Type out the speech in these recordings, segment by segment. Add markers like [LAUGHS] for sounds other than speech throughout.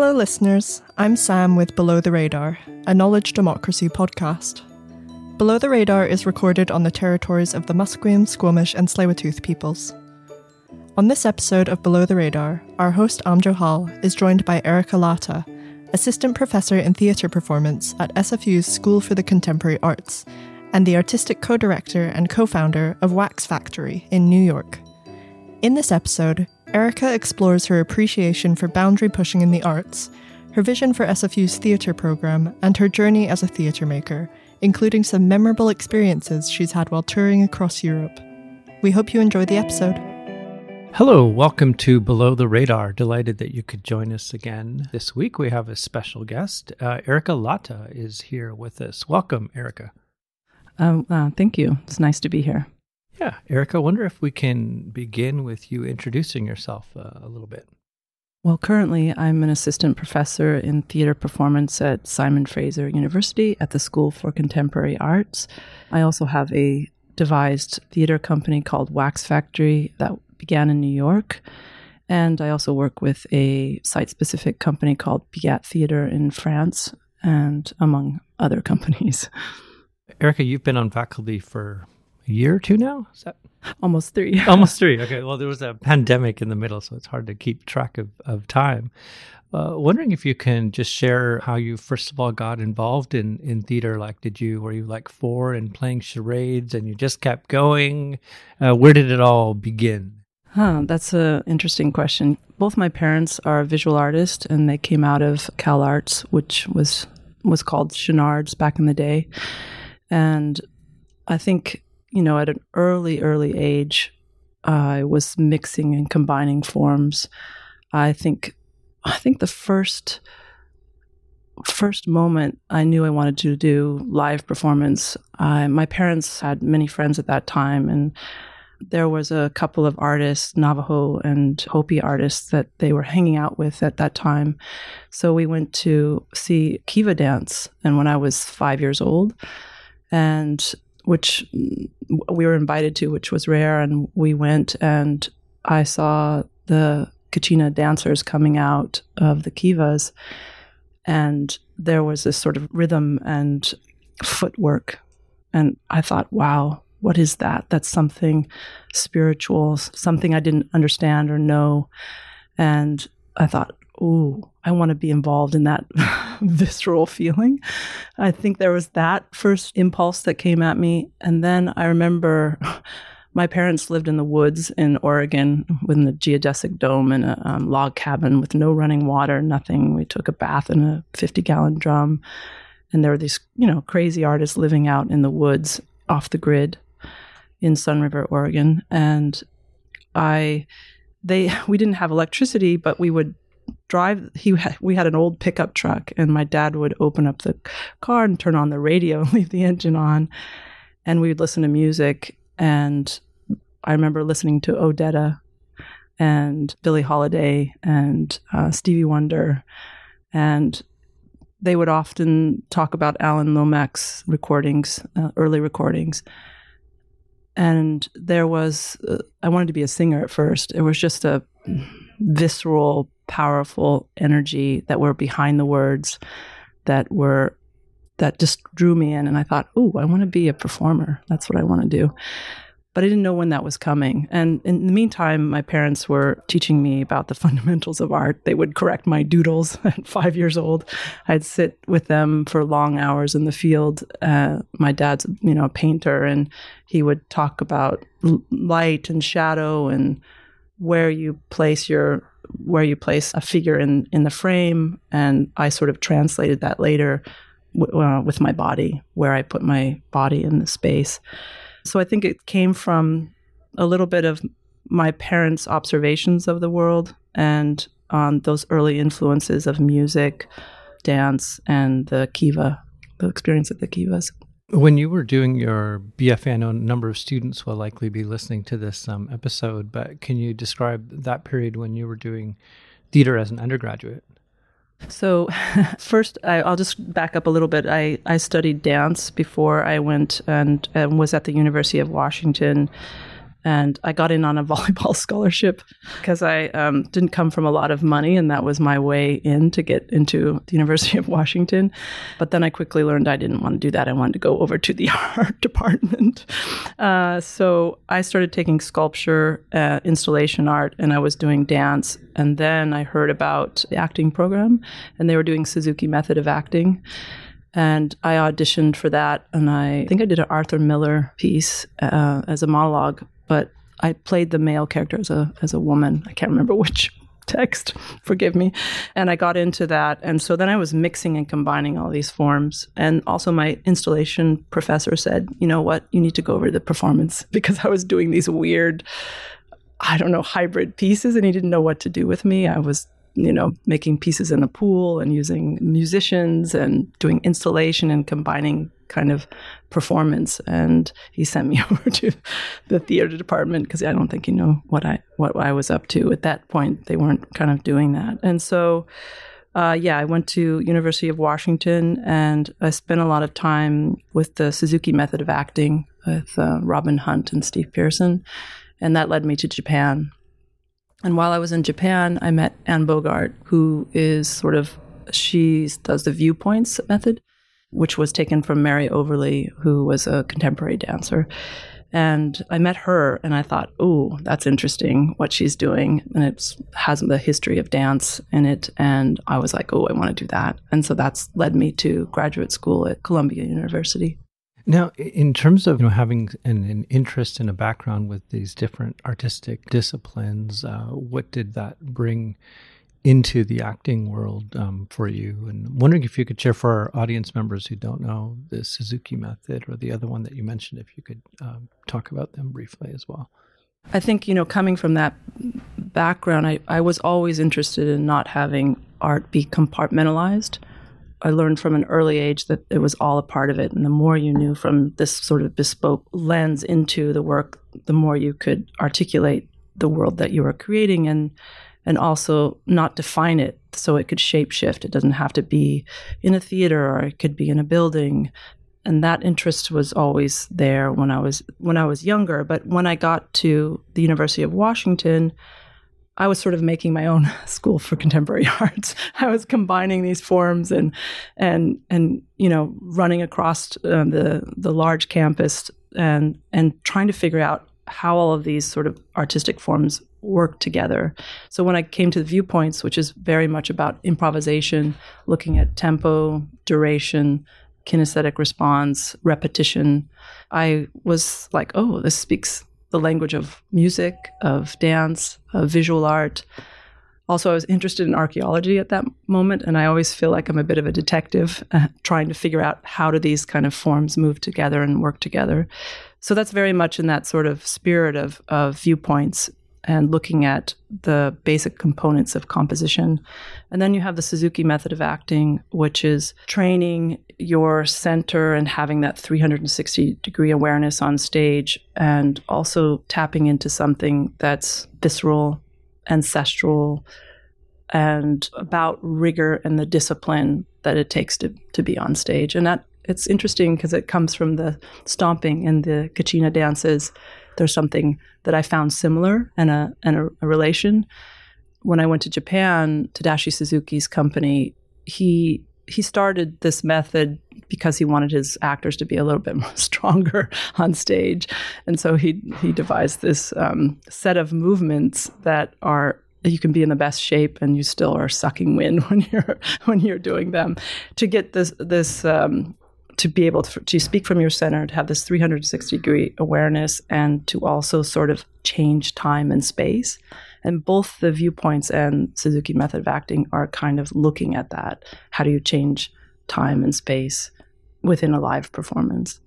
Hello, listeners. I'm Sam with Below the Radar, a knowledge democracy podcast. Below the Radar is recorded on the territories of the Musqueam, Squamish, and Tsleil-Waututh peoples. On this episode of Below the Radar, our host Am Johal is joined by Erika Latta, assistant professor in theatre performance at SFU's School for the Contemporary Arts, and the artistic co director and co founder of Wax Factory in New York. In this episode, Erika explores her appreciation for boundary pushing in the arts, her vision for SFU's theatre program, and her journey as a theatre maker, including some memorable experiences she's had while touring across Europe. We hope you enjoy the episode. Hello, welcome to Below the Radar. Delighted that you could join us again. This week we have a special guest. Uh, Erika Latta is here with us. Welcome, Erika. Um, uh, thank you. It's nice to be here. Yeah, Erika, I wonder if we can begin with you introducing yourself uh, a little bit. Well, currently I'm an assistant professor in theater performance at Simon Fraser University at the School for Contemporary Arts. I also have a devised theater company called Wax Factory that began in New York. And I also work with a site specific company called Begat Theater in France, and among other [LAUGHS] companies. Erika, you've been on faculty for a year or two now? Is that almost three? almost three. Okay. Well, there was a pandemic in the middle, so it's hard to keep track of, of time. Uh, wondering if you can just share how you first of all got involved in in theater. Like, did you were you like four and playing charades, and you just kept going? Uh, where did it all begin? Huh, that's an interesting question. Both my parents are visual artists, and they came out of Cal Arts, which was was called Chouinard's back in the day. And I think you know, at an early, early age, I was mixing and combining forms. I think, I think the first, first moment I knew I wanted to do live performance. I, my parents had many friends at that time, and there was a couple of artists, Navajo and Hopi artists, that they were hanging out with at that time. So we went to see Kiva dance, and when I was five years old, and which we were invited to, which was rare. And we went and I saw the Kachina dancers coming out of the kivas. And there was this sort of rhythm and footwork. And I thought, wow, what is that? That's something spiritual, something I didn't understand or know. And I thought, ooh, I want to be involved in that [LAUGHS] visceral feeling. I think there was that first impulse that came at me. And then I remember [LAUGHS] my parents lived in the woods in Oregon within the geodesic dome in a um, log cabin with no running water, nothing. We took a bath in a 50 gallon drum. And there were these, you know, crazy artists living out in the woods off the grid in Sunriver, Oregon. And I, they, [LAUGHS] we didn't have electricity, but we would drive he we had an old pickup truck and my dad would open up the car and turn on the radio and [LAUGHS] leave the engine on. And we would listen to music. And i remember listening to odetta and billie holiday and uh, stevie wonder. And they would often talk about alan lomax recordings uh, early recordings. And there was uh, i wanted to be a singer at first. It was just a visceral powerful energy that were behind the words that were that just drew me in and I thought, "Oh, I want to be a performer. That's what I want to do." But I didn't know when that was coming. And in the meantime, my parents were teaching me about the [LAUGHS] fundamentals of art. They would correct my doodles [LAUGHS] at 5 years old. I'd sit with them for long hours in the field. Uh, my dad's, you know, a painter and he would talk about light and shadow and where you place your where you place a figure in in the frame, and I sort of translated that later w- uh, with my body, where I put my body in the space. So I think it came from a little bit of my parents' observations of the world and on those early influences of music, dance, and the kiva, the experience of the kivas. When you were doing your BFA, I know a number of students will likely be listening to this um, episode, but can you describe that period when you were doing theater as an undergraduate? So, [LAUGHS] first, I, will just back up a little bit. I, I studied dance before I went and, and was at the University of Washington And I got in on a [LAUGHS] volleyball scholarship because I um, didn't come from a lot of money, and that was my way in to get into the University of Washington. But then I quickly learned I didn't want to do that. I wanted to go over to the [LAUGHS] art department. Uh, so I started taking sculpture, uh, installation art, and I was doing dance. And then I heard about the acting program, and they were doing Suzuki method of acting. And I auditioned for that, and I think I did an Arthur Miller piece uh, as a monologue, but I played the male character as a as a woman. I can't remember [LAUGHS] which text, forgive me. And I got into that, and so then I was mixing and combining all these forms. And also, my installation professor said, "You know what? You need to go over the performance [LAUGHS] because I was doing these weird." I don't know, hybrid pieces, and he didn't know what to do with me. I was you know, making pieces in a pool and using musicians and doing installation and combining kind of performance. And he sent me [LAUGHS] over to the theater department because I don't think he knew what I what I was up to at that point. They weren't kind of doing that, and so. Uh, yeah, I went to University of Washington, and I spent a lot of time with the Suzuki method of acting with uh, Robin Hunt and Steve Pearson, and that led me to Japan. And while I was in Japan, I met Anne Bogart, who is sort of, she does the viewpoints method, which was taken from Mary Overlie, who was a contemporary dancer. And I met her and I thought, oh, that's interesting what she's doing. And it has the history of dance in it. And I was like, oh, I want to do that. And so that's led me to graduate school at Columbia University. Now, in terms of you know having an, an interest and a background with these different artistic disciplines, uh, what did that bring into the acting world um, for you? And wondering if you could share for our audience members who don't know the Suzuki method or the other one that you mentioned, if you could um, talk about them briefly as well. I think, you know, coming from that background, I, I was always interested in not having art be compartmentalized. I learned from an early age that it was all a part of it. And the more you knew from this sort of bespoke lens into the work, the more you could articulate the world that you were creating and and also not define it so it could shape shift. It doesn't have to be in a theater or it could be in a building. And that interest was always there when I was when I was younger. But when I got to the University of Washington, I was sort of making my own [LAUGHS] school for contemporary [LAUGHS] arts. I was combining these forms and and and you know running across uh, the the large campus and and trying to figure out how all of these sort of artistic forms work together. So when I came to the viewpoints, which is very much about improvisation, looking at tempo, duration, kinesthetic response, repetition, I was like, oh, this speaks the language of music, of dance, of visual art. Also, I was interested in archaeology at that moment, and I always feel like I'm a bit of a detective uh, trying to figure out how do these kind of forms move together and work together. So that's very much in that sort of spirit of, of viewpoints and looking at the basic components of composition. And then you have the Suzuki method of acting, which is training your center and having that 360 degree awareness on stage, and also tapping into something that's visceral, ancestral, and about rigor and the discipline that it takes to, to be on stage. And that it's interesting because it comes from the stomping and the kachina dances there's something that I found similar and a and a, a relation. When I went to Japan, Tadashi Suzuki's company, he he started this method because he wanted his actors to be a little bit more [LAUGHS] stronger on stage, and so he he devised this um, set of movements that are you can be in the best shape and you still are sucking wind [LAUGHS] when you're when you're doing them to get this this um, to be able to, to speak from your center, to have this 360 degree awareness, and to also sort of change time and space. And both the viewpoints and Suzuki method of acting are kind of looking at that. How do you change time and space within a live performance?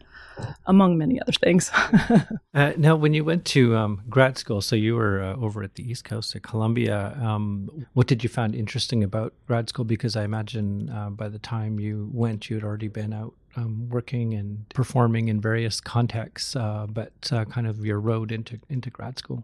among many other things. [LAUGHS] uh, now, when you went to um, grad school, so you were uh, over at the East Coast at Columbia, um, what did you find interesting about grad school? Because I imagine uh, by the time you went, you had already been out um, working and performing in various contexts, uh, but uh, kind of your road into into grad school.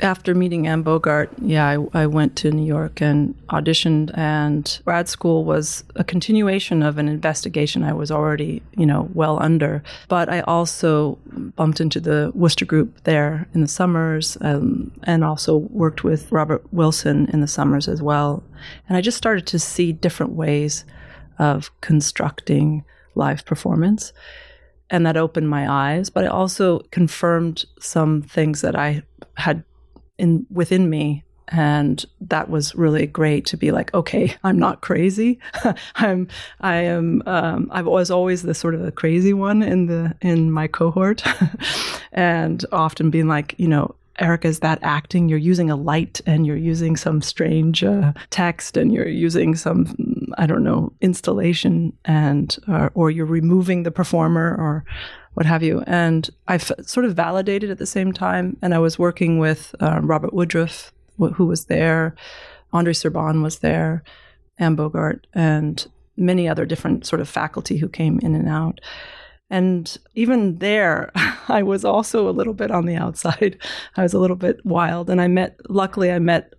After meeting Anne Bogart, yeah, I, I, went to New York and auditioned, and grad school was a continuation of an investigation I was already, you know, well under. But I also bumped into the Wooster Group there in the summers, um, and also worked with Robert Wilson in the summers as well. And I just started to see different ways of constructing live performance. And that opened my eyes but it also confirmed some things that i had in within me. And that was really great to be like okay [LAUGHS] i'm not crazy. [LAUGHS] I'm i am um, i was always the sort of the crazy one in the in my cohort. [LAUGHS] And often being like you know Erika, is that acting? You're using a light and you're using some strange uh, text and you're using some, I don't know, installation and, uh, or you're removing the performer or what have you. And I f- sort of validated at the same time. And I was working with uh, Robert Woodruff, wh- who was there, Andre Serban was there, Anne Bogart, and many other different sort of faculty who came in and out. And even there, [LAUGHS] I was also a little bit on the outside. I was a little bit wild. And I met, luckily, I met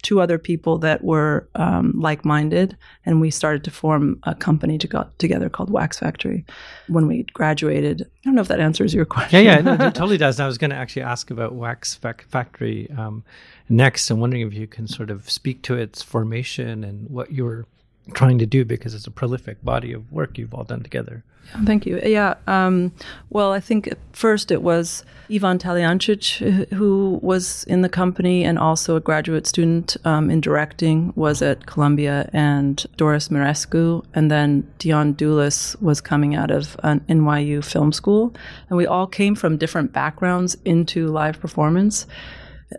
two other people that were um, like minded. And we started to form a company to go together called Wax Factory when we graduated. I don't know if that answers your [LAUGHS] question. Yeah, yeah, no, it totally does. And I was going to actually ask about Wax Factory um, next. I'm wondering if you can sort of speak to its formation and what you were trying to do because it's a prolific body of work you've all done together. Thank you. Yeah. Um, well, I think first it was Ivan Taliancic who was in the company and also a graduate student um, in directing, was at Columbia, and Doris Mirescu, And then Dion Dulis was coming out of an NYU film school. And we all came from different backgrounds into live performance.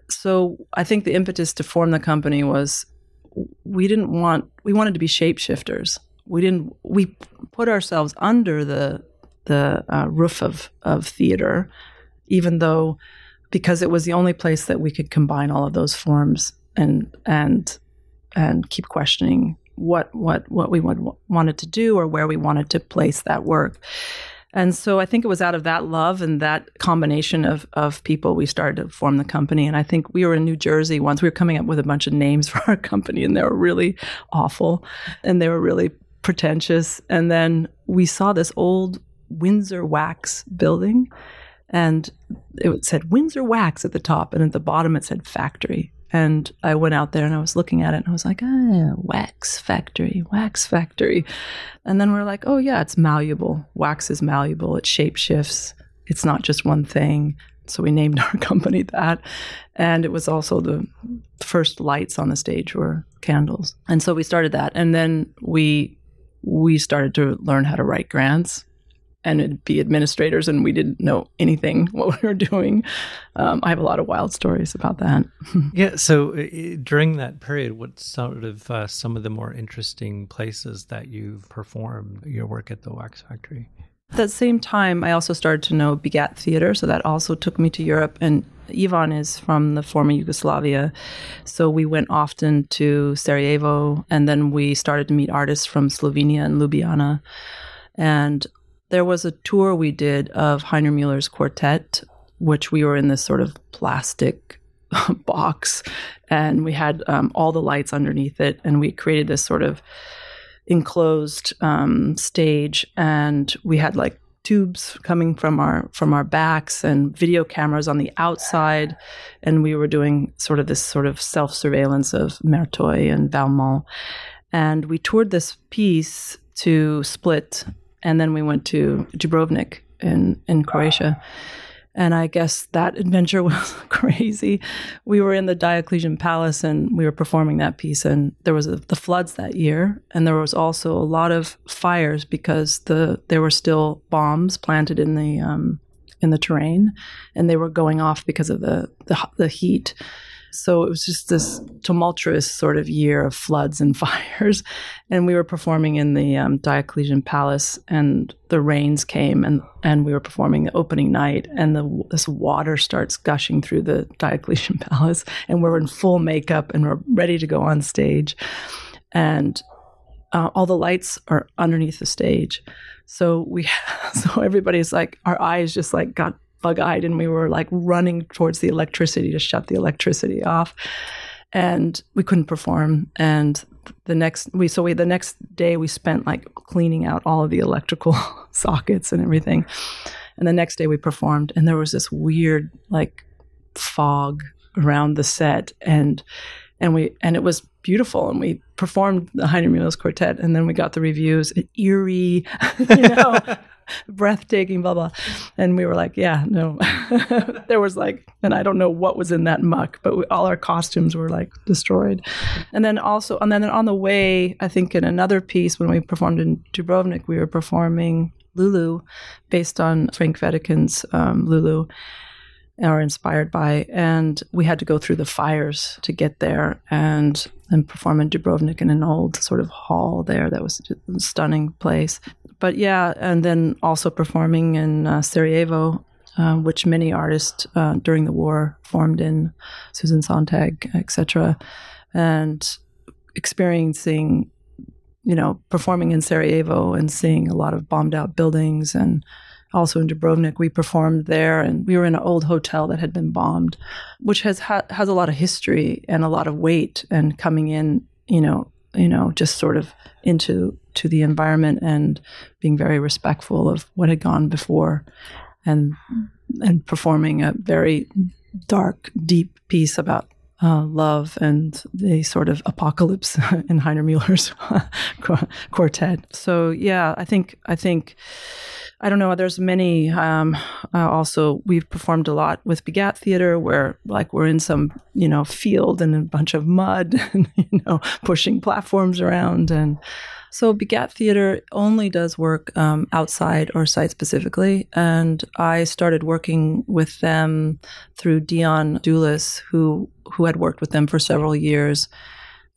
So I think the impetus to form the company was we didn't want, we wanted to be shapeshifters we didn't we put ourselves under the the uh, roof of of theater, even though because it was the only place that we could combine all of those forms and and and keep questioning what what what we would, wanted to do or where we wanted to place that work. And so I think it was out of that love and that combination of, of people we started to form the company. And I think we were in New Jersey once. We were coming up with a bunch of names [LAUGHS] for our company, and they were really awful. And they were really pretentious. And then we saw this old Windsor Wax building, and it said Windsor Wax at the top, and at the bottom it said factory. And I went out there and I was looking at it and I was like, ah, wax factory, wax factory. And then we are like, oh, yeah, it's malleable. Wax is malleable, it shape shifts, it's not just one thing. So we named [LAUGHS] our company that. And it was also the first lights on the stage were candles. And so we started that. And then we we started to learn how to write grants and it'd be administrators, and we didn't know anything [LAUGHS] what we were doing. Um, I have a lot of wild stories about that. [LAUGHS] yeah. So uh, during that period, what sort of uh, some of the more interesting places that you've performed your work at the Wax Factory? At the same time, I also started to know Begat Theater, so that also took me to Europe. And Ivan is from the former Yugoslavia, so we went often to Sarajevo, and then we started to meet artists from Slovenia and Ljubljana. And there was a tour we did of Heiner Muller's quartet, which we were in this sort of plastic [LAUGHS] box, and we had um, all the lights underneath it, and we created this sort of enclosed um, stage, and we had like tubes coming from our from our backs and video cameras on the outside, and we were doing sort of this sort of self surveillance of Merteuil and Valmont, and we toured this piece to Split, and then we went to Dubrovnik in in Croatia. And I guess that adventure [LAUGHS] was crazy. We were in the Diocletian Palace and we were performing that piece. And there was a, the floods that year, and there was also a lot of fires because the there were still bombs planted in the um, in the terrain, and they were going off because of the the, the heat. So it was just this tumultuous sort of year of floods and [LAUGHS] fires. And we were performing in the um, Diocletian Palace, and the rains came, and, and we were performing the opening night, and the, this water starts gushing through the [LAUGHS] Diocletian Palace, and we're in full makeup and we're ready to go on stage. And uh, all the lights are underneath the stage. So we, [LAUGHS] so everybody's like, our eyes just like got bug eyed and we were like running towards the electricity to shut the electricity off. And we couldn't perform. And the next we so we the next day we spent like cleaning out all of the electrical [LAUGHS] sockets and everything. And the next day we performed and there was this weird like fog around the set and and we and it was beautiful and we performed the Heinrich quartet and then we got the reviews eerie [LAUGHS] you know [LAUGHS] [LAUGHS] breathtaking blah blah and we were like yeah no [LAUGHS] there was like and i don't know what was in that muck but we, all our costumes were like destroyed and then also and then on the way i think in another piece when we performed in dubrovnik we were performing lulu based on frank wedekinds um, lulu are inspired by. And we had to go through the fires to get there and and perform in Dubrovnik in an old sort of hall there that was a stunning place. But yeah, and then also performing in uh, Sarajevo, uh, which many artists uh, during the war formed in, Susan Sontag, etc., and experiencing, you know, performing in Sarajevo and seeing a lot of bombed out buildings and also in Dubrovnik. We performed there, and we were in an old hotel that had been bombed, which has ha- has a lot of history and a lot of weight. And coming in, you know, you know, just sort of into to the environment and being very respectful of what had gone before, and and performing a very dark, deep piece about uh, love and the sort of apocalypse [LAUGHS] in Heiner Müller's [LAUGHS] quartet. So yeah, I think I think I don't know. There's many. Um, uh, also, we've performed a lot with Begat Theater, where like we're in some you know field and a bunch of mud, [LAUGHS] and you know pushing platforms around, and so Begat Theater only does work um, outside or site specifically, and I started working with them through Dion Dulis, who who had worked with them for several years,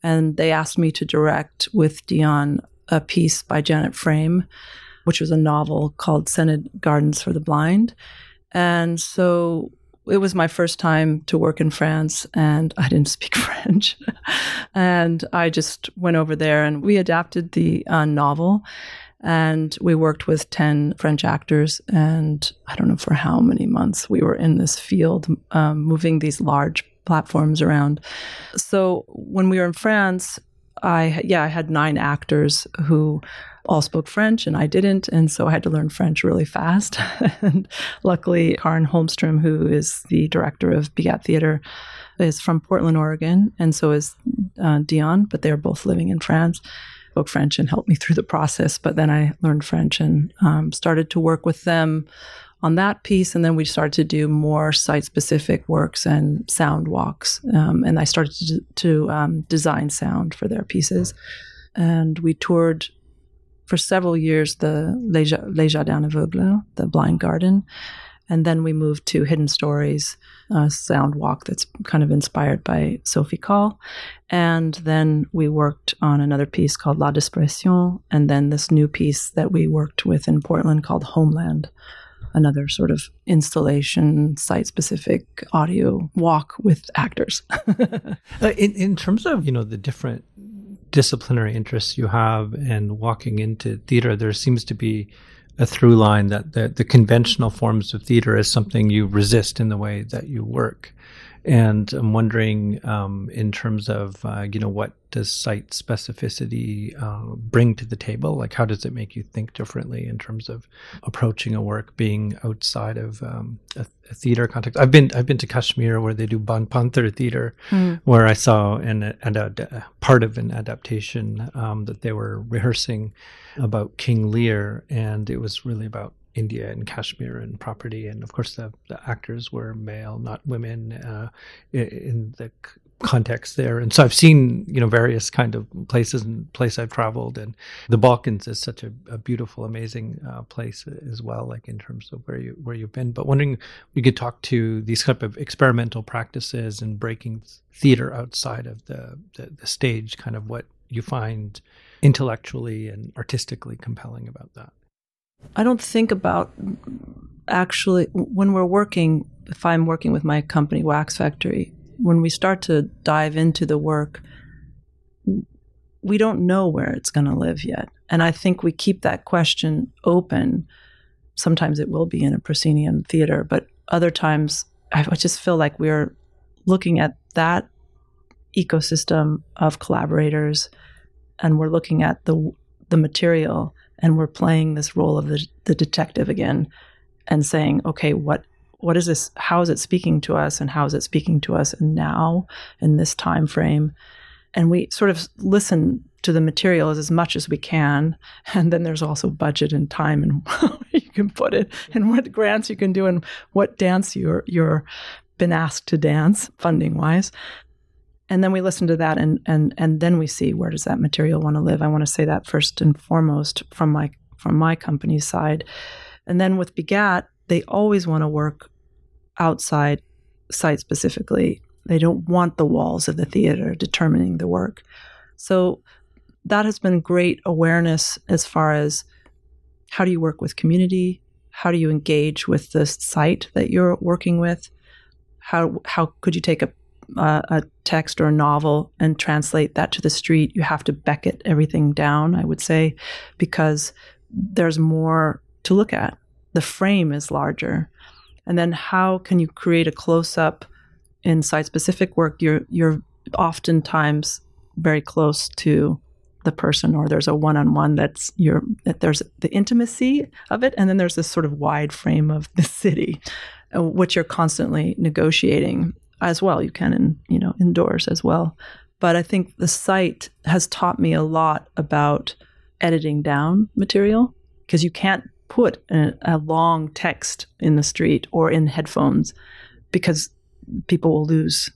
and they asked me to direct with Dion a piece by Janet Frame which was a novel called Scented Gardens for the Blind. And so it was my first time to work in France and I didn't speak [LAUGHS] French. and I just went over there and we adapted the uh, novel and we worked with 10 French actors. And I don't know for how many months we were in this field, um, moving these large platforms around. So when we were in France, I, yeah, I had nine actors who all spoke French and I didn't. And so I had to learn French really fast. [LAUGHS] and luckily, Karin Holmstrom, who is the director of Begat Theater, is from Portland, Oregon. And so is uh, Dion, but they're both living in France. Spoke French and helped me through the process. But then I learned French and um, started to work with them on that piece. And then we started to do more site specific works and sound walks. Um, and I started to, to um, design sound for their pieces. And we toured for several years the Les, Les Jardins Aveugles, the Blind Garden. And then we moved to Hidden Stories, a sound walk that's kind of inspired by Sophie Calle. And then we worked on another piece called La Dispersion, and then this new piece that we worked with in Portland called Homeland, another sort of installation, site specific audio walk with actors. [LAUGHS] Uh, in, in terms of, you know, the different disciplinary interests you have and walking into theater, there seems to be a through line that the, the conventional forms of theater is something you resist in the way that you work. And I'm wondering, um, in terms of, uh, you know, what does site specificity uh, bring to the table? Like, how does it make you think differently in terms of approaching a work being outside of um, a, a, theater context? I've been I've been to Kashmir where they do Bhand Pather theater, mm. where I saw an, an, a, part of an adaptation um, that they were rehearsing about King Lear, and it was really about India and Kashmir and property, and of course the, the actors were male, not women, uh, in the context there. And so I've seen you know various kind of places and place I've traveled, and the Balkans is such a, a beautiful, amazing uh, place as well. Like in terms of where you where you've been, but wondering we could talk to these type of experimental practices and breaking theater outside of the, the, the stage, kind of what you find intellectually and artistically compelling about that. I don't think about actually when we're working. If I'm working with my company, Wax Factory, when we start to dive into the work, we don't know where it's going to live yet. And I think we keep that question open. Sometimes it will be in a proscenium theater, but other times I just feel like we're looking at that ecosystem of collaborators and we're looking at the the material and we're playing this role of the, the detective again and saying okay what what is this how is it speaking to us and how is it speaking to us now in this time frame? And we sort of listen to the material as, as much as we can [LAUGHS] and then there's also budget and time and [LAUGHS] you can put it and what grants you can do and what dance you're you're been asked to dance funding wise and then we listen to that and and and then we see where does that material want to live. I want to say that first and foremost from my from my company's side. And then with begat they always want to work outside site specifically. They don't want the walls of the theater determining the work. So that has been great awareness as far as how do you work with community? How do you engage with the site that you're working with? How how could you take a uh, a text or a novel and translate that to the street, you have to beckett everything down, I would say, because there's more to look at. The frame is larger. And then how can you create a close up in site specific work? You're, you're oftentimes very close to the person or there's a one-on-one that's your that there's the intimacy of it and then there's this sort of wide frame of the [LAUGHS] city uh, which you're constantly negotiating as well. You can in you know indoors as well. But I think the site has taught me a lot about editing down material because you can't put a, a, long text in the street or in headphones because people will lose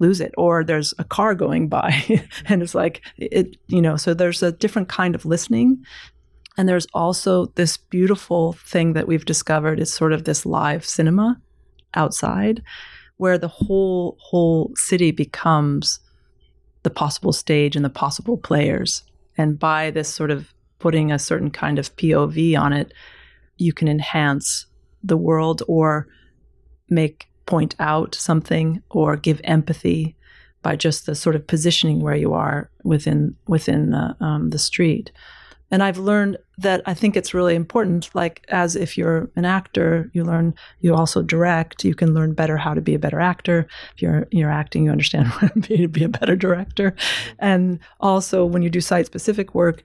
lose it or there's a car going by [LAUGHS] and it's like it you know so there's a different kind of listening and there's also this beautiful thing that we've discovered is sort of this live cinema outside where the whole whole city becomes the possible stage and the possible players. And by this sort of putting a certain kind of POV on it, you can enhance the world or make point out something or give empathy by just the sort of positioning where you are within within the, um, the street. And I've learned that I think it's really important. Like, as if you're an actor, you learn, you also direct, you can learn better how to be a better actor. If you're, you're acting, you understand [LAUGHS] how to be a better director. And also, when you do site specific work,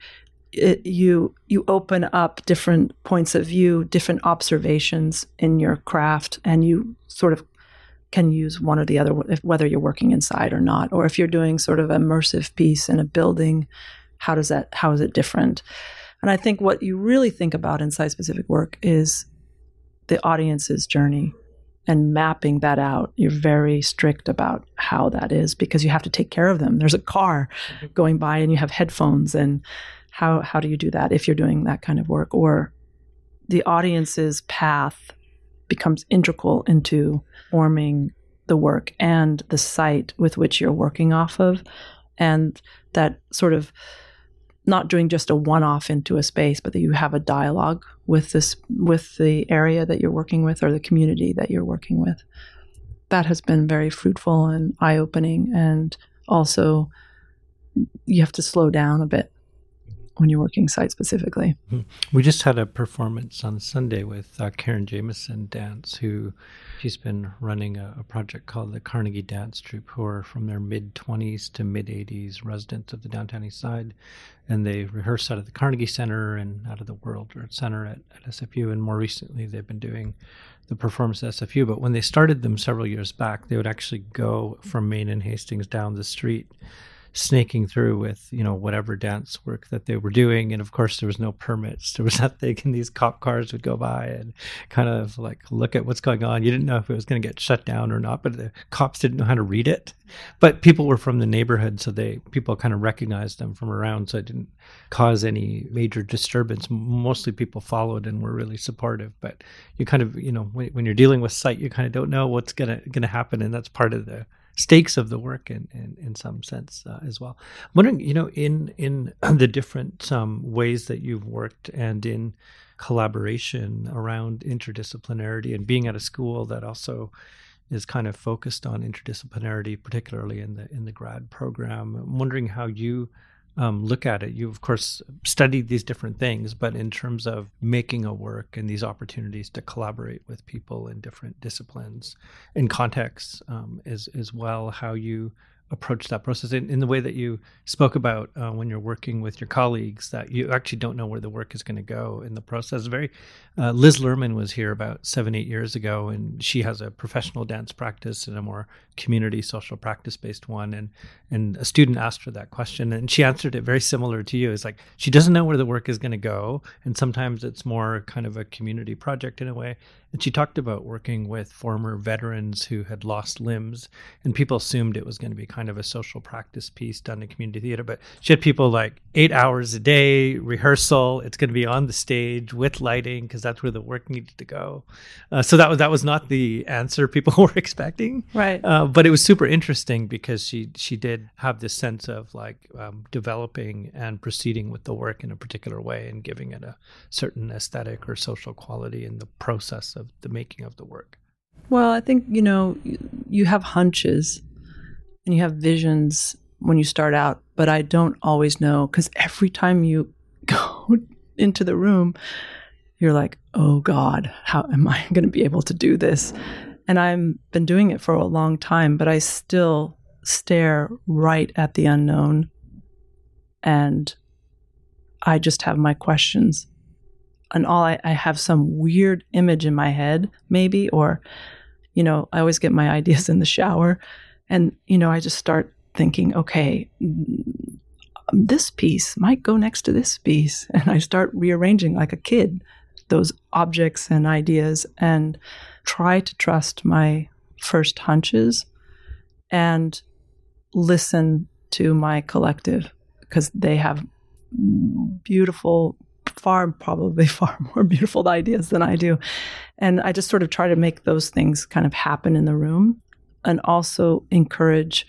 it, you you open up different points of view, different observations in your craft, and you sort of can use one or the other, whether you're working inside or not, or if you're doing sort of immersive piece in a building, how does that how is it different? And i think what you really think about in site specific work is the audience's journey and mapping that out. You're very strict about how that is because you have to take care of them. There's a car mm-hmm. going by and you have headphones and how how do you do that if you're doing that kind of work? Or the audience's path becomes integral into forming the work and the site with which you're working off of. And that sort of not doing just a one-off into a space, but that you have a dialogue with this with the area that you're working with or the community that you're working with. That has been very fruitful and eye-opening, and also you have to slow down a bit when you're working site specifically. Hmm. We just had a performance on Sunday with uh, Karen Jamieson Dance, who she's been running a, a, project called the Carnegie Dance Troupe, who are from their mid 20s to mid 80s residents of the downtown east side. And they rehearse out of the Carnegie Center and out of the World Center at, at SFU. And more recently, they've been doing the performance at SFU. But when they started them several years back, they would actually go from Main and Hastings down the street snaking through with you know whatever dance work that they were doing. And of course there was no permits. [LAUGHS] There was nothing. And these cop cars would go by and kind of like look at what's going on. You didn't know if it was going to get shut down or not but the cops didn't know how to read it. But people were from the neighborhood so they people kind of recognized them from around so it didn't cause any major disturbance. Mostly people followed and were really supportive. But you kind of you know when, when you're dealing with site you kind of don't know what's going to going to happen and that's part of the stakes of the work in in, in some sense uh, as well. I'm wondering, you know, in in [CLEARS THROAT] the different um, ways that you've worked and in collaboration around interdisciplinarity and being at a school that also is kind of focused on interdisciplinarity, particularly in the in the grad program. I'm wondering how you um, look at it? You, of course, studied these different things, but in terms of making a work and these opportunities to collaborate with people in different disciplines and contexts um, as, as well, how you approach that process in, in the way that you spoke about uh, when you're working with your colleagues that you actually don't know where the work is going to go in the process very uh, liz lerman was here about seven eight years ago and she has a professional dance practice and a more community social practice based one and and a student asked her that question and she answered it very similar to you. It's like she doesn't know where the work is going to go and sometimes it's more kind of a community project in a way. And she talked about working with former veterans who had lost limbs and people assumed it was going to be kind of a social practice piece done in community theater but she had people like eight hours a day rehearsal it's going to be on the stage with lighting because that's where the work needed to go. Uh, so that was that was not the answer people [LAUGHS] were expecting. Right. Uh, but it was super interesting because she she did have this sense of like um, developing and proceeding with the work in a particular way and giving it a certain aesthetic or social quality in the process of the making of the work. Well, I think you know you, you have hunches and you have visions when you start out, but I don't always know because every time you [LAUGHS] go into the room, you're like, oh God, how am I going to be able to do this? And I've been doing it for a long time, but I still stare right at the unknown. And I just have my questions. And all I, I have some weird image in my head, maybe, or, you know, I always get my [LAUGHS] ideas in the shower. And, you know, I just start thinking, okay, mm, this piece might go next to this piece. [LAUGHS] And I start rearranging like a kid those objects and ideas and try to trust my first hunches and listen to my collective because they have beautiful far probably [LAUGHS] far more beautiful ideas than I do. And I just sort of try to make those things kind of happen in the room and also encourage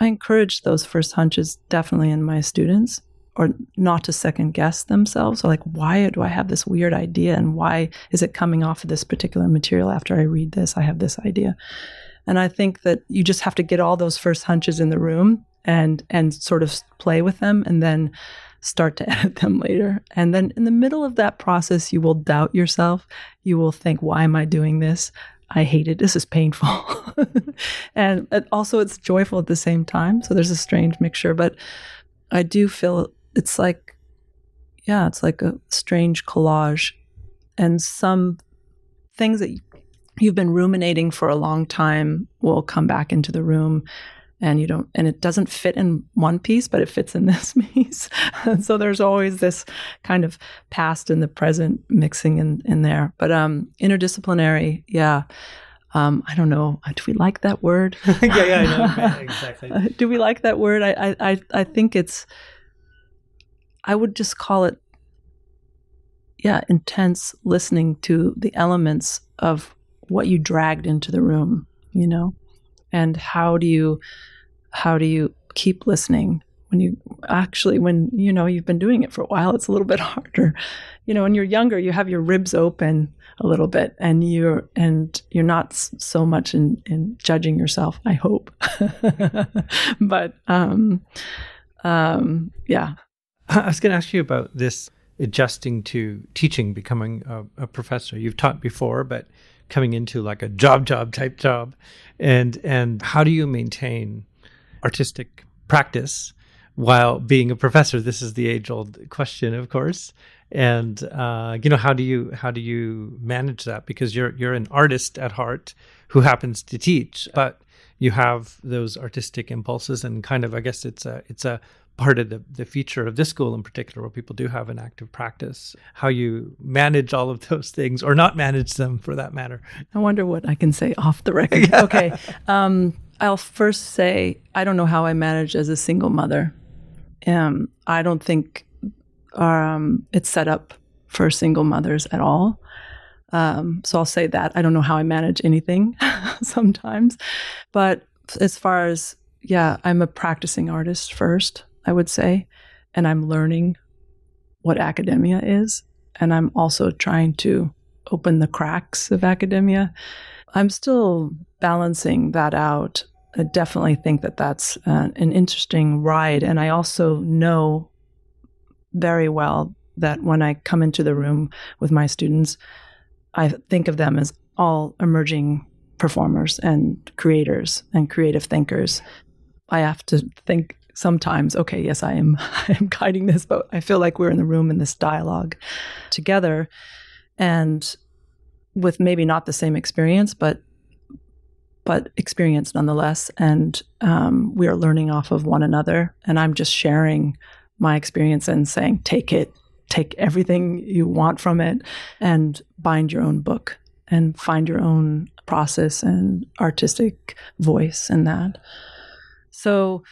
I encourage those first hunches definitely in my students or not to second guess themselves. So like, why do I have this weird idea and why is it coming off of this particular material after I read this? I have this idea. And I think that you just have to get all those first hunches in the room and and sort of play with them and then start to [LAUGHS] edit them later. And then in the middle of that process, you will doubt yourself. You will think, why am I doing this? I hate it. This is painful. [LAUGHS] and uh, also, it's joyful at the same time. So there's a strange mixture. But I do feel it's like yeah it's like a strange collage and some things that you've been ruminating for a long time will come back into the room and you don't and it doesn't fit in one piece but it fits in [LAUGHS] this piece so there's always this kind of past and the present mixing in in there but um interdisciplinary yeah um, I don't know. Do we like that word? [LAUGHS] yeah, yeah, I know. [LAUGHS] exactly. do we like that word? I, I, I think it's I would just call it, yeah, intense listening to the elements of what you dragged into the room, you know, and how do you, how do you keep listening when you actually when you know you've been doing it for a while it's a little bit [LAUGHS] harder. You know when you're younger you have your ribs open a little bit and you're and you're not so much in in judging yourself i hope. [LAUGHS] But um um yeah I was going to ask you about this adjusting to teaching, becoming a, a, professor. You've taught before, but coming into like a job, job type job, and and how do you maintain artistic practice while being a professor? This is the age old question, of course. And uh, you know how do you how do you manage that? Because you're you're an artist at heart who happens to teach, but you have those artistic impulses and kind of I guess it's a it's a part of the, the feature of this school in particular, where people do have an active practice, how you manage all of those things or not manage them for that matter. I wonder what I can say off the record. yeah. [LAUGHS] Okay. Um, I'll first say I don't know how I manage as a single mother. Um, I don't think um, it's set up for single mothers at all. Um, so I'll say that. I don't know how I manage anything [LAUGHS] sometimes. But as far as, yeah, I'm a practicing artist first. I would say. And I'm learning what academia is. And I'm also trying to open the cracks of academia. I'm still balancing that out I definitely think that that's uh, an interesting ride. And I also know very well that when I come into the room with my students, I think of them as all emerging performers and creators and creative thinkers. I have to think sometimes, okay, yes, I am [LAUGHS] I am guiding this, but I feel like we're in the room in this dialogue together and with maybe not the same experience, but but experience nonetheless. And um, we are learning off of one another. And I'm just sharing my experience and saying, take it, take everything you want from it, and bind your own book and find your own process and artistic voice in that. So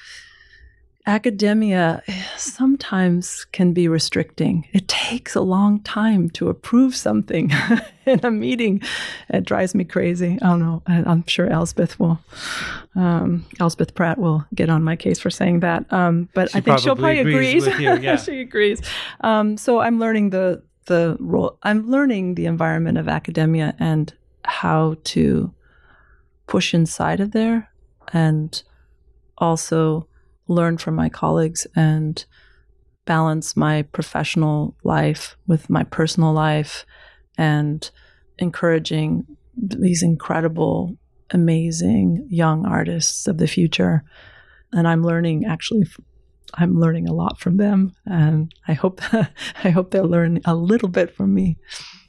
academia sometimes can be restricting. It takes a long time to approve something [LAUGHS] in a meeting. It drives me crazy. I don't know. I'm sure Elspeth will, um, Elspeth Pratt will get on my case for saying that. Um, but She I think she'll probably probably agrees agree. with you, [LAUGHS] yeah. she agrees. Um, so I'm learning the the role. I'm learning the environment of academia and how to push inside of there and also learn from my colleagues and balance my professional life with my personal life and encouraging these incredible amazing young artists of the future. And i'm learning actually i'm learning a lot from them and i hope [LAUGHS] i hope they'll learn a little bit from me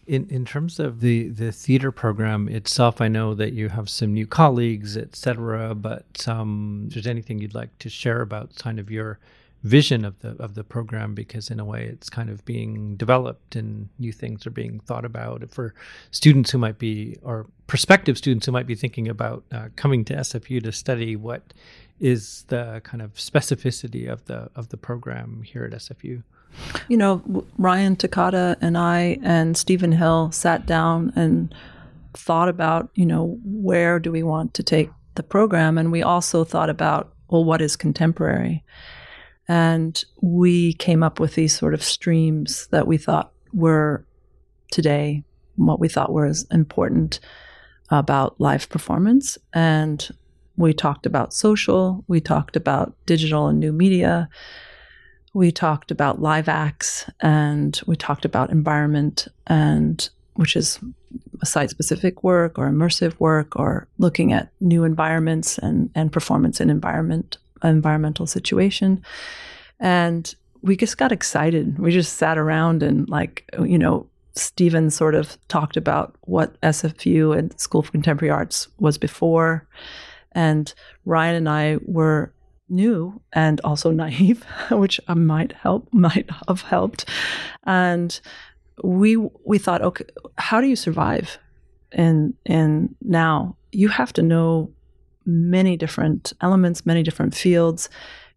In in terms of the the theater program itself, I know that you have some new colleagues, etc. But um, if there's anything you'd like to share about kind of your vision of the of the program, because in a way it's kind of being developed and new things are being thought about for students who might be or prospective students who might be thinking about uh, coming to SFU to study. What is the kind of specificity of the of the program here at SFU? You know, Ryan Tacata and I and Stephen Hill sat down and thought about, you know, where do we want to take the program? And we also thought about, well, what is contemporary? And we came up with these sort of streams that we thought were today, what we thought was important about live performance. And we talked about social, we talked about digital and new media, we talked about live acts and we talked about environment and which is site specific work or immersive work or looking at new environments and, and performance in environment environmental situation. And we just got excited. We just sat around and like you know Stephen sort of talked about what SFU and School of Contemporary Arts was before. And Ryan and I were new and also naive, [LAUGHS] which might help, [LAUGHS] might have helped. And we we thought, okay, how do you survive in in now? You have to know many different elements, many different fields.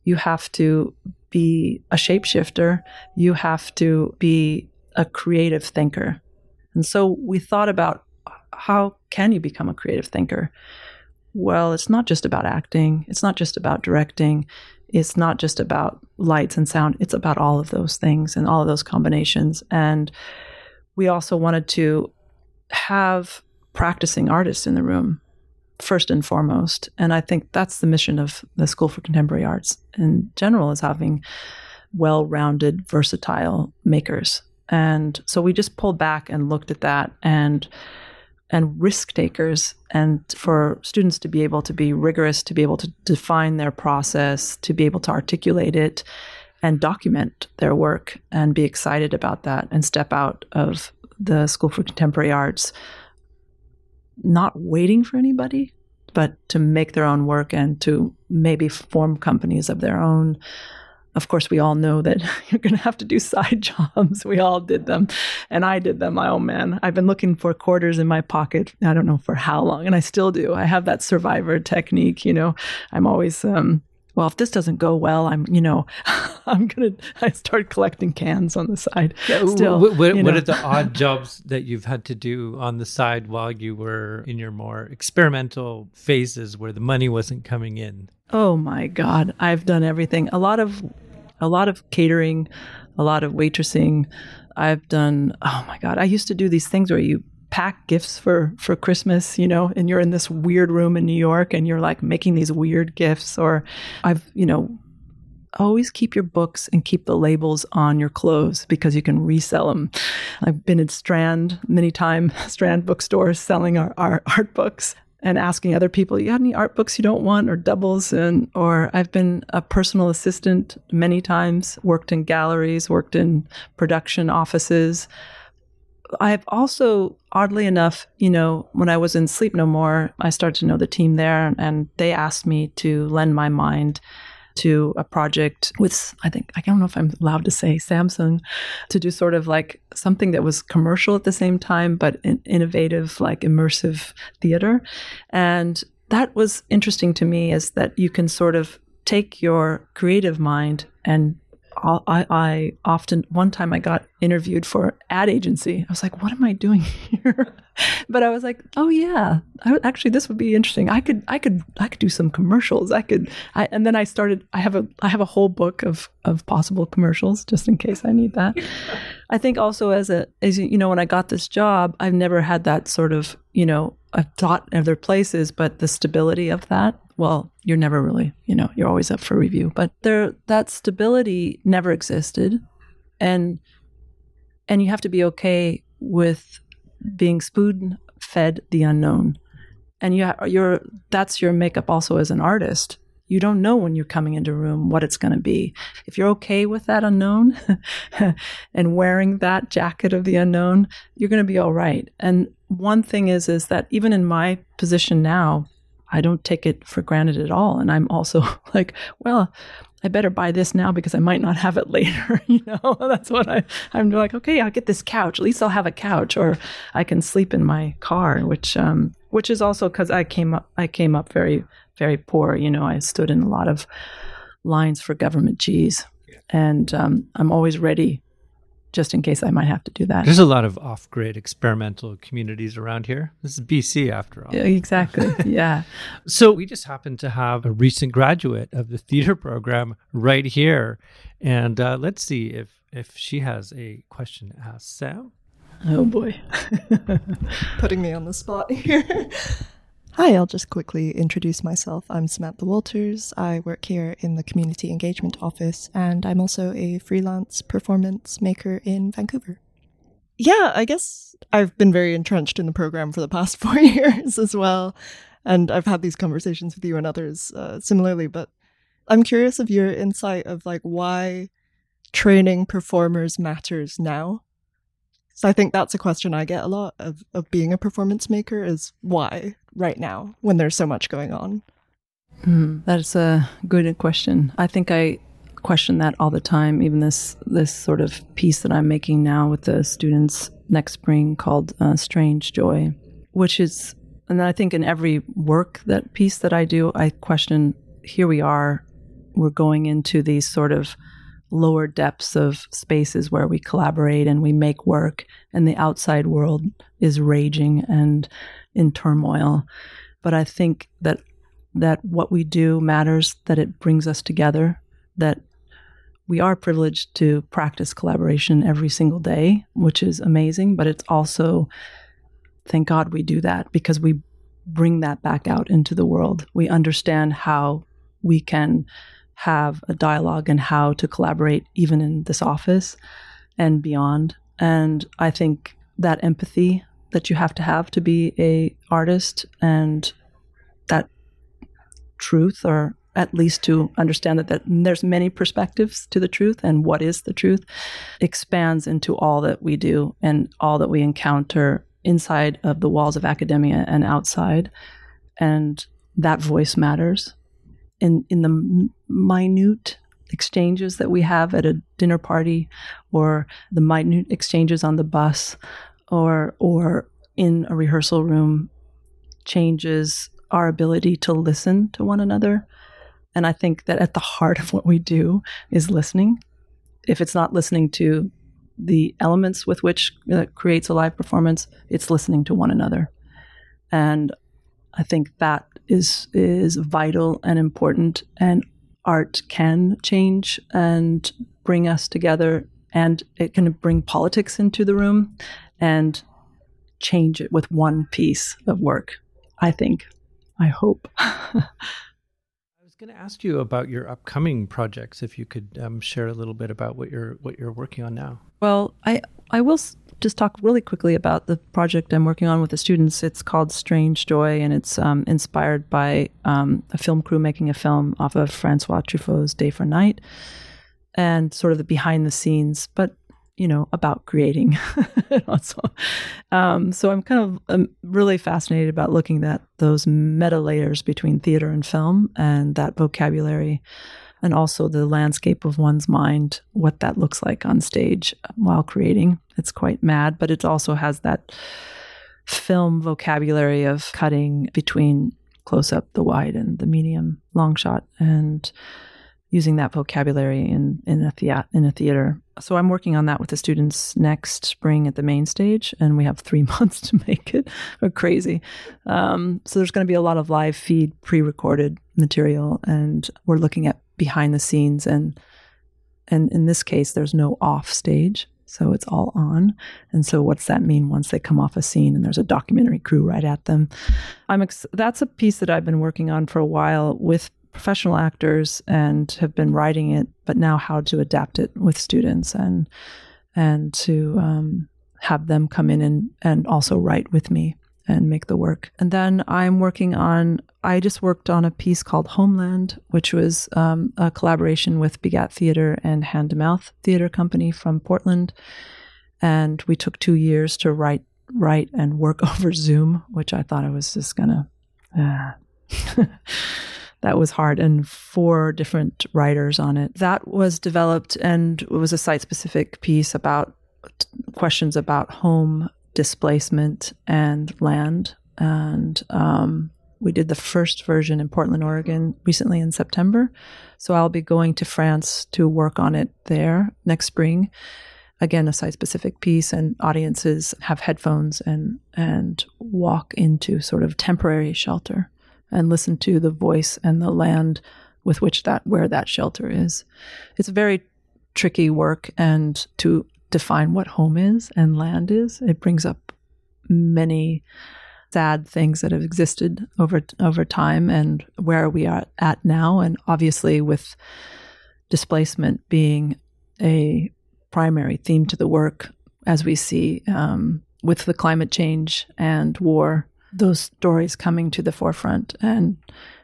You have to be a shapeshifter. You have to be a creative thinker. And so we thought about how can you become a creative thinker? Well, it's not just about acting, it's not just about directing, it's not just about lights and sound, it's about all of those things and all of those combinations. And we also wanted to have practicing artists in the room first and foremost. And I think that's the mission of the School for Contemporary Arts in general is having well-rounded, versatile makers. And so we just pulled back and looked at that and and risk takers and for students to be able to be rigorous to be able to define their process to be able to articulate it and document their work and be excited about that and step out of the school for contemporary arts not waiting for anybody but to make their own work and to maybe form companies of their own of course, we all know that [LAUGHS] you're going to have to do side [LAUGHS] jobs. We all did them. And I did them. Oh, man. I've been looking for quarters in my pocket. I don't know for how long. And I still do. I have that survivor technique. You know, I'm always, um, well, if this doesn't go well, I'm, you know, [LAUGHS] I'm going to, I start collecting cans on the side. Still, what, what, you what are the odd jobs that you've had to do on the side while you were in your more experimental phases where the money wasn't coming in? Oh my God. I've done everything. A lot of a lot of catering, a lot of waitressing. I've done oh my God. I used to do these things where you pack gifts for for Christmas, you know, and you're in this weird room in New York and you're like making these weird gifts or I've, you know, always keep your books and keep the labels on your clothes because you can resell them. I've been in Strand many times, [LAUGHS] Strand bookstores selling our, our art books and asking other people, you got any art books you don't want or doubles? And, or I've been a personal assistant many times, worked in galleries, worked in production offices. I've also, oddly enough, you know, when I was in Sleep No More, I started to know the team there and they asked me to lend my mind to a project with, I think, I don't know if I'm allowed to say Samsung, to do sort of like something that was commercial at the same time, but in, innovative, like immersive theater. And that was interesting to me is that you can sort of take your creative mind and I, I, often one time I got interviewed for ad agency. I was like, "What am I doing [LAUGHS] here?" but I was like, "Oh yeah, I, actually this would be interesting. I could, I could, I could do some commercials. I could." I, and then I started. I have a, I have a whole book of of possible commercials just in case I need that. I think also as a, as you know, when I got this job, I've never had that sort of, you know, I've taught other places, but the stability of that well, you're never really, you know, you're always up for review. But there that stability never existed. And and you have to be okay with being spoon fed the unknown. And you you're that's your makeup also as an artist. You don't know when you're coming into a room what it's going to be. If you're okay with that unknown [LAUGHS] and wearing that jacket of the unknown, you're going to be all right. And one thing is is that even in my position now, I don't take it for granted at all. And I'm also [LAUGHS] like, well, I better buy this now because I might not have it [LAUGHS] later. [LAUGHS] you know, that's what I, I'm like, okay, I'll get this couch. At least I'll have a couch or I can sleep in my car, which, um, which is also because I came up, I came up very, very poor. You know, I stood in a lot of lines for government G's and, um, I'm always ready just in case I might have to do that. There's a lot of off grid experimental communities around here. This is BC after all. Exactly. [LAUGHS] yeah. so we just happened to have a recent graduate of the theater program right here. And uh, let's see if, if she has a question to ask Sam. Oh boy. [LAUGHS] Putting me on the spot here. Hi, I'll just quickly introduce myself. I'm Samantha Walters. I work here in the Community Engagement Office, and I'm also a freelance performance maker in Vancouver. Yeah, I guess I've been very entrenched in the program for the past [LAUGHS] four years as well, and I've had these conversations with you and others uh, similarly, but I'm curious of your insight of like why training performers matters now so I think that's a question I get a lot of, of being a performance maker is why right now when there's so much going on? Mm, that's a good question. I think I question that all the time. Even this this sort of piece that I'm making now with the students next spring called uh, "Strange Joy," which is, and I think in every work that piece that I do, I question. Here we are, we're going into these sort of lower depths of spaces where we collaborate and we make work, and the outside world is raging and in turmoil. But I think that that what we do matters, that it brings us together, that we are privileged to practice collaboration every single day, which is amazing, but it's also thank God we do that because we bring that back out into the world. We understand how we can have a dialogue and how to collaborate even in this office and beyond. And I think that empathy that you have to have to be a artist and that truth or at least to understand that, that there's many perspectives to the truth and what is the truth expands into all that we do and all that we encounter inside of the walls of academia and outside and that voice matters in in the minute exchanges that we have at a dinner party or the minute exchanges on the bus or or in a rehearsal room changes our ability to listen to one another. And i think that at the heart of what we do is listening. If it's not listening to the elements with which uh, creates a live performance it's listening to one another. And i think that is is vital and important and art can change and bring us together and it can bring politics into the room and change it with one piece of work. I think. I hope. [LAUGHS] I was going to ask you about your upcoming projects. If you could um, share a little bit about what you're what you're working on now. Well, I I will just talk really quickly about the project I'm working on with the students. It's called Strange Joy, and it's um, inspired by um, a film crew making a film off of Francois Truffaut's Day for Night, and sort of the behind the scenes, but you know about creating. [LAUGHS] also, um, so I'm kind of I'm really fascinated about looking at those meta layers between theater and film, and that vocabulary and also the landscape of one's mind, what that looks like on stage while creating. It's quite mad, but it also has that film vocabulary of cutting between close up, the wide, and the medium long shot, and using that vocabulary in in a thea- in a theater. So I'm working on that with the students next spring at the main stage, and we have three [LAUGHS] months to make it. We're crazy. Um, so there's going to be a lot of live feed, pre-recorded material, and we're looking at behind the scenes and and in this case there's no off stage so it's all on and so what's that mean once they come off a scene and there's a documentary crew right at them i'm ex- that's a piece that i've been working on for a while with professional actors and have been writing it but now how to adapt it with students and and to um, have them come in and and also write with me and make the work. And then I'm working on, I just worked on a piece called Homeland, which was um, a collaboration with Begat Theater and Hand to Mouth Theater Company from Portland. And we took two years to write, write and work [LAUGHS] over Zoom, which I thought I was just gonna. Uh, [LAUGHS] that was hard and four different writers on it that was developed and it was a site specific piece about questions about home displacement and land. And um, we did the first version in Portland, Oregon recently in September. So I'll be going to France to work on it there next spring. Again, a site specific piece, and audiences have headphones and, and walk into sort of temporary shelter and listen to the voice and the land with which that where that shelter is. It's a very tricky work and to define what home is and land is. It brings up many sad things that have existed over over time and where we are at now. And obviously with displacement being a primary theme to the work as we see um, with the climate change and war those stories coming to the forefront and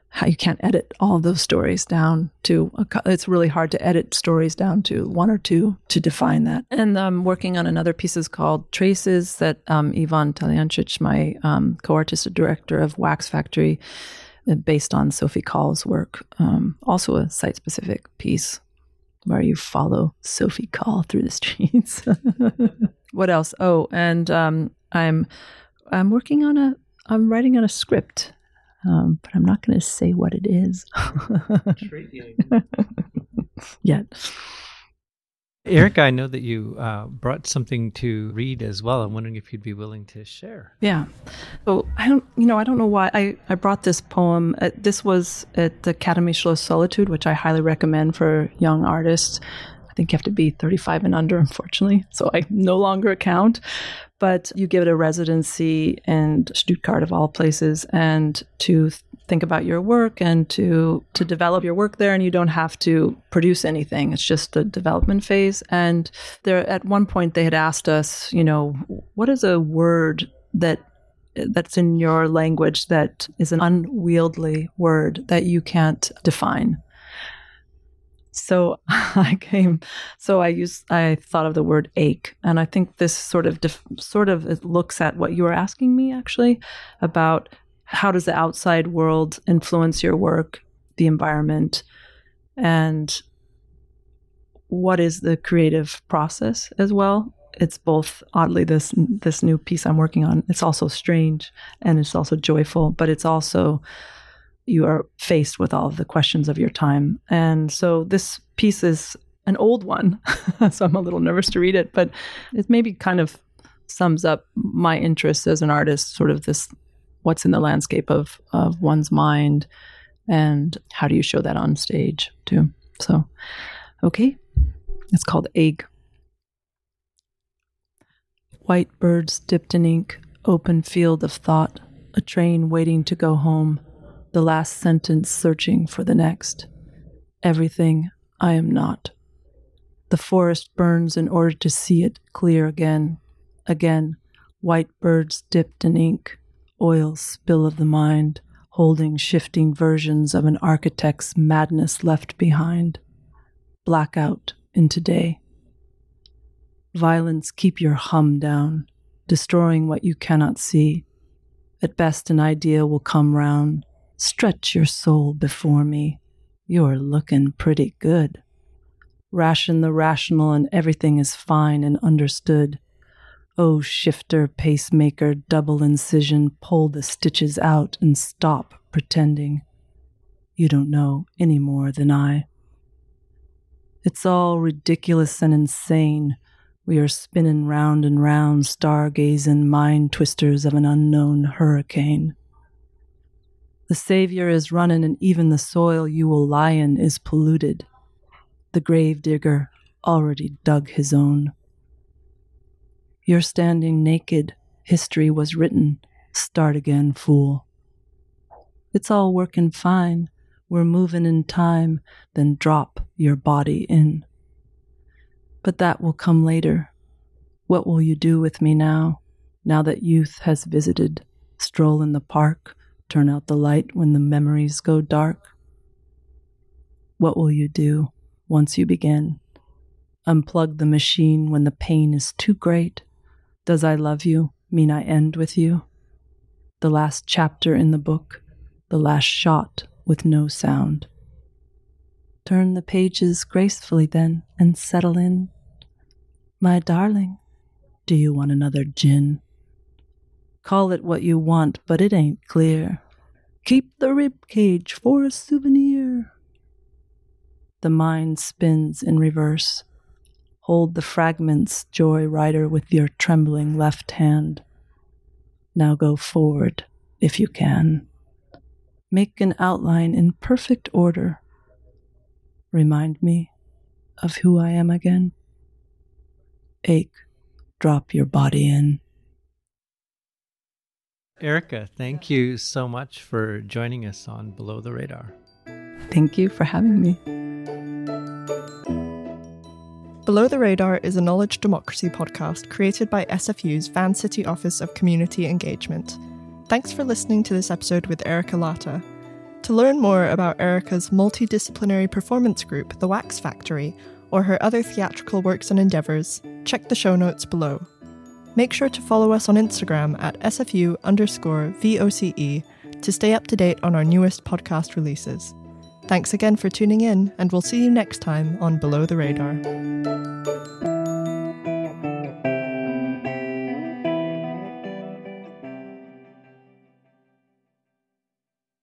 how you can't edit all those stories down to a, it's really hard to edit stories down to one or two to define that. And i'm working on another pieces called traces that um, ivan Talijančić, my um, co-artistic director of WaxFactory uh, based on sophie Calle's work. Um, also a site specific piece where you follow sophie call through the [LAUGHS] streets. [LAUGHS] What else? Oh and um, i'm i'm working on a i'm writing on a script um, but I'm not going to say what it is [LAUGHS] yet. Eric, I know that you uh, brought something to read as well. I'm wondering if you'd be willing to share. Yeah. So I don't, you know, I don't know why I, I brought this poem. Uh, this was at the Academy Schloss Solitude, which I highly recommend for young artists. Think you have to be 35 and under, unfortunately. So I no longer account but you give it a residency in Stuttgart of all places and to think about your work and to to develop your work there and you don't have to produce anything. It's just the development phase. And there at one point they had asked us you know what is a word that that's in your language that is an unwieldy word that you can't define so [LAUGHS] I came, so I used, I thought of the word ache, and I think this sort of, def, sort of looks at what you were asking me actually about how does the outside world influence your work, the environment, and what is the creative process as well. It's both oddly this this new piece I'm working on. It's also strange and it's also joyful, but it's also you are faced with all of the questions of your time. And so this piece is an old one, [LAUGHS] so I'm a little nervous to read it, but it maybe kind of sums up my interest as an artist, sort of this what's in the landscape of of one's mind and how do you show that on stage too. So okay. It's called Ache. White birds dipped in ink open field of thought, a train waiting to go home, the last sentence searching for the next. Everything I am not. The forest burns in order to see it clear again. Again, white birds dipped in ink, oil spill of the mind, holding shifting versions of an architect's madness left behind. Blackout into day. Violence, keep your hum down, destroying what you cannot see. At best, an idea will come round. Stretch your soul before me. You're looking pretty good ration the rational, and everything is fine and understood. Oh, shifter, pacemaker, double incision, pull the stitches out and stop pretending. You don't know any more than I. It's all ridiculous and insane. We are spinning round and round, stargazing mind twisters of an unknown hurricane. The Savior is running, and even the soil you will lie in is polluted the grave digger already dug his own. You're standing naked, history was written, start again, fool. It's all working fine, we're moving in time, then drop your body in. But that will come later. What will you do with me now, now that youth has visited? Stroll in the park, turn out the light when the memories go dark? What will you do? once you begin. Unplug the machine when the pain is too great. Does I love you mean I end with you? The last chapter in the book, the last shot with no sound. Turn the pages gracefully then and settle in. My darling, do you want another gin? Call it what you want, but it ain't clear. Keep the rib cage for a souvenir the mind spins in reverse. Hold the fragments, joy rider, with your trembling left hand. Now go forward, if you can. Make an outline in perfect order. Remind me of who I am again. Ache, drop your body in. Erika, thank you so much for joining us on Below the Radar. Thank you for having me. Below the Radar is a knowledge democracy podcast created by SFU's Vancity Office of Community Engagement. Thanks for listening to this episode with Erika Latta. To learn more about Erika's multidisciplinary performance group, The WaxFactory, or her other theatrical works and endeavours, check the show notes below. Make sure to follow us on Instagram at SFU underscore VOCE to stay up to date on our newest podcast releases. Thanks again for tuning in, and we'll see you next time on Below the Radar.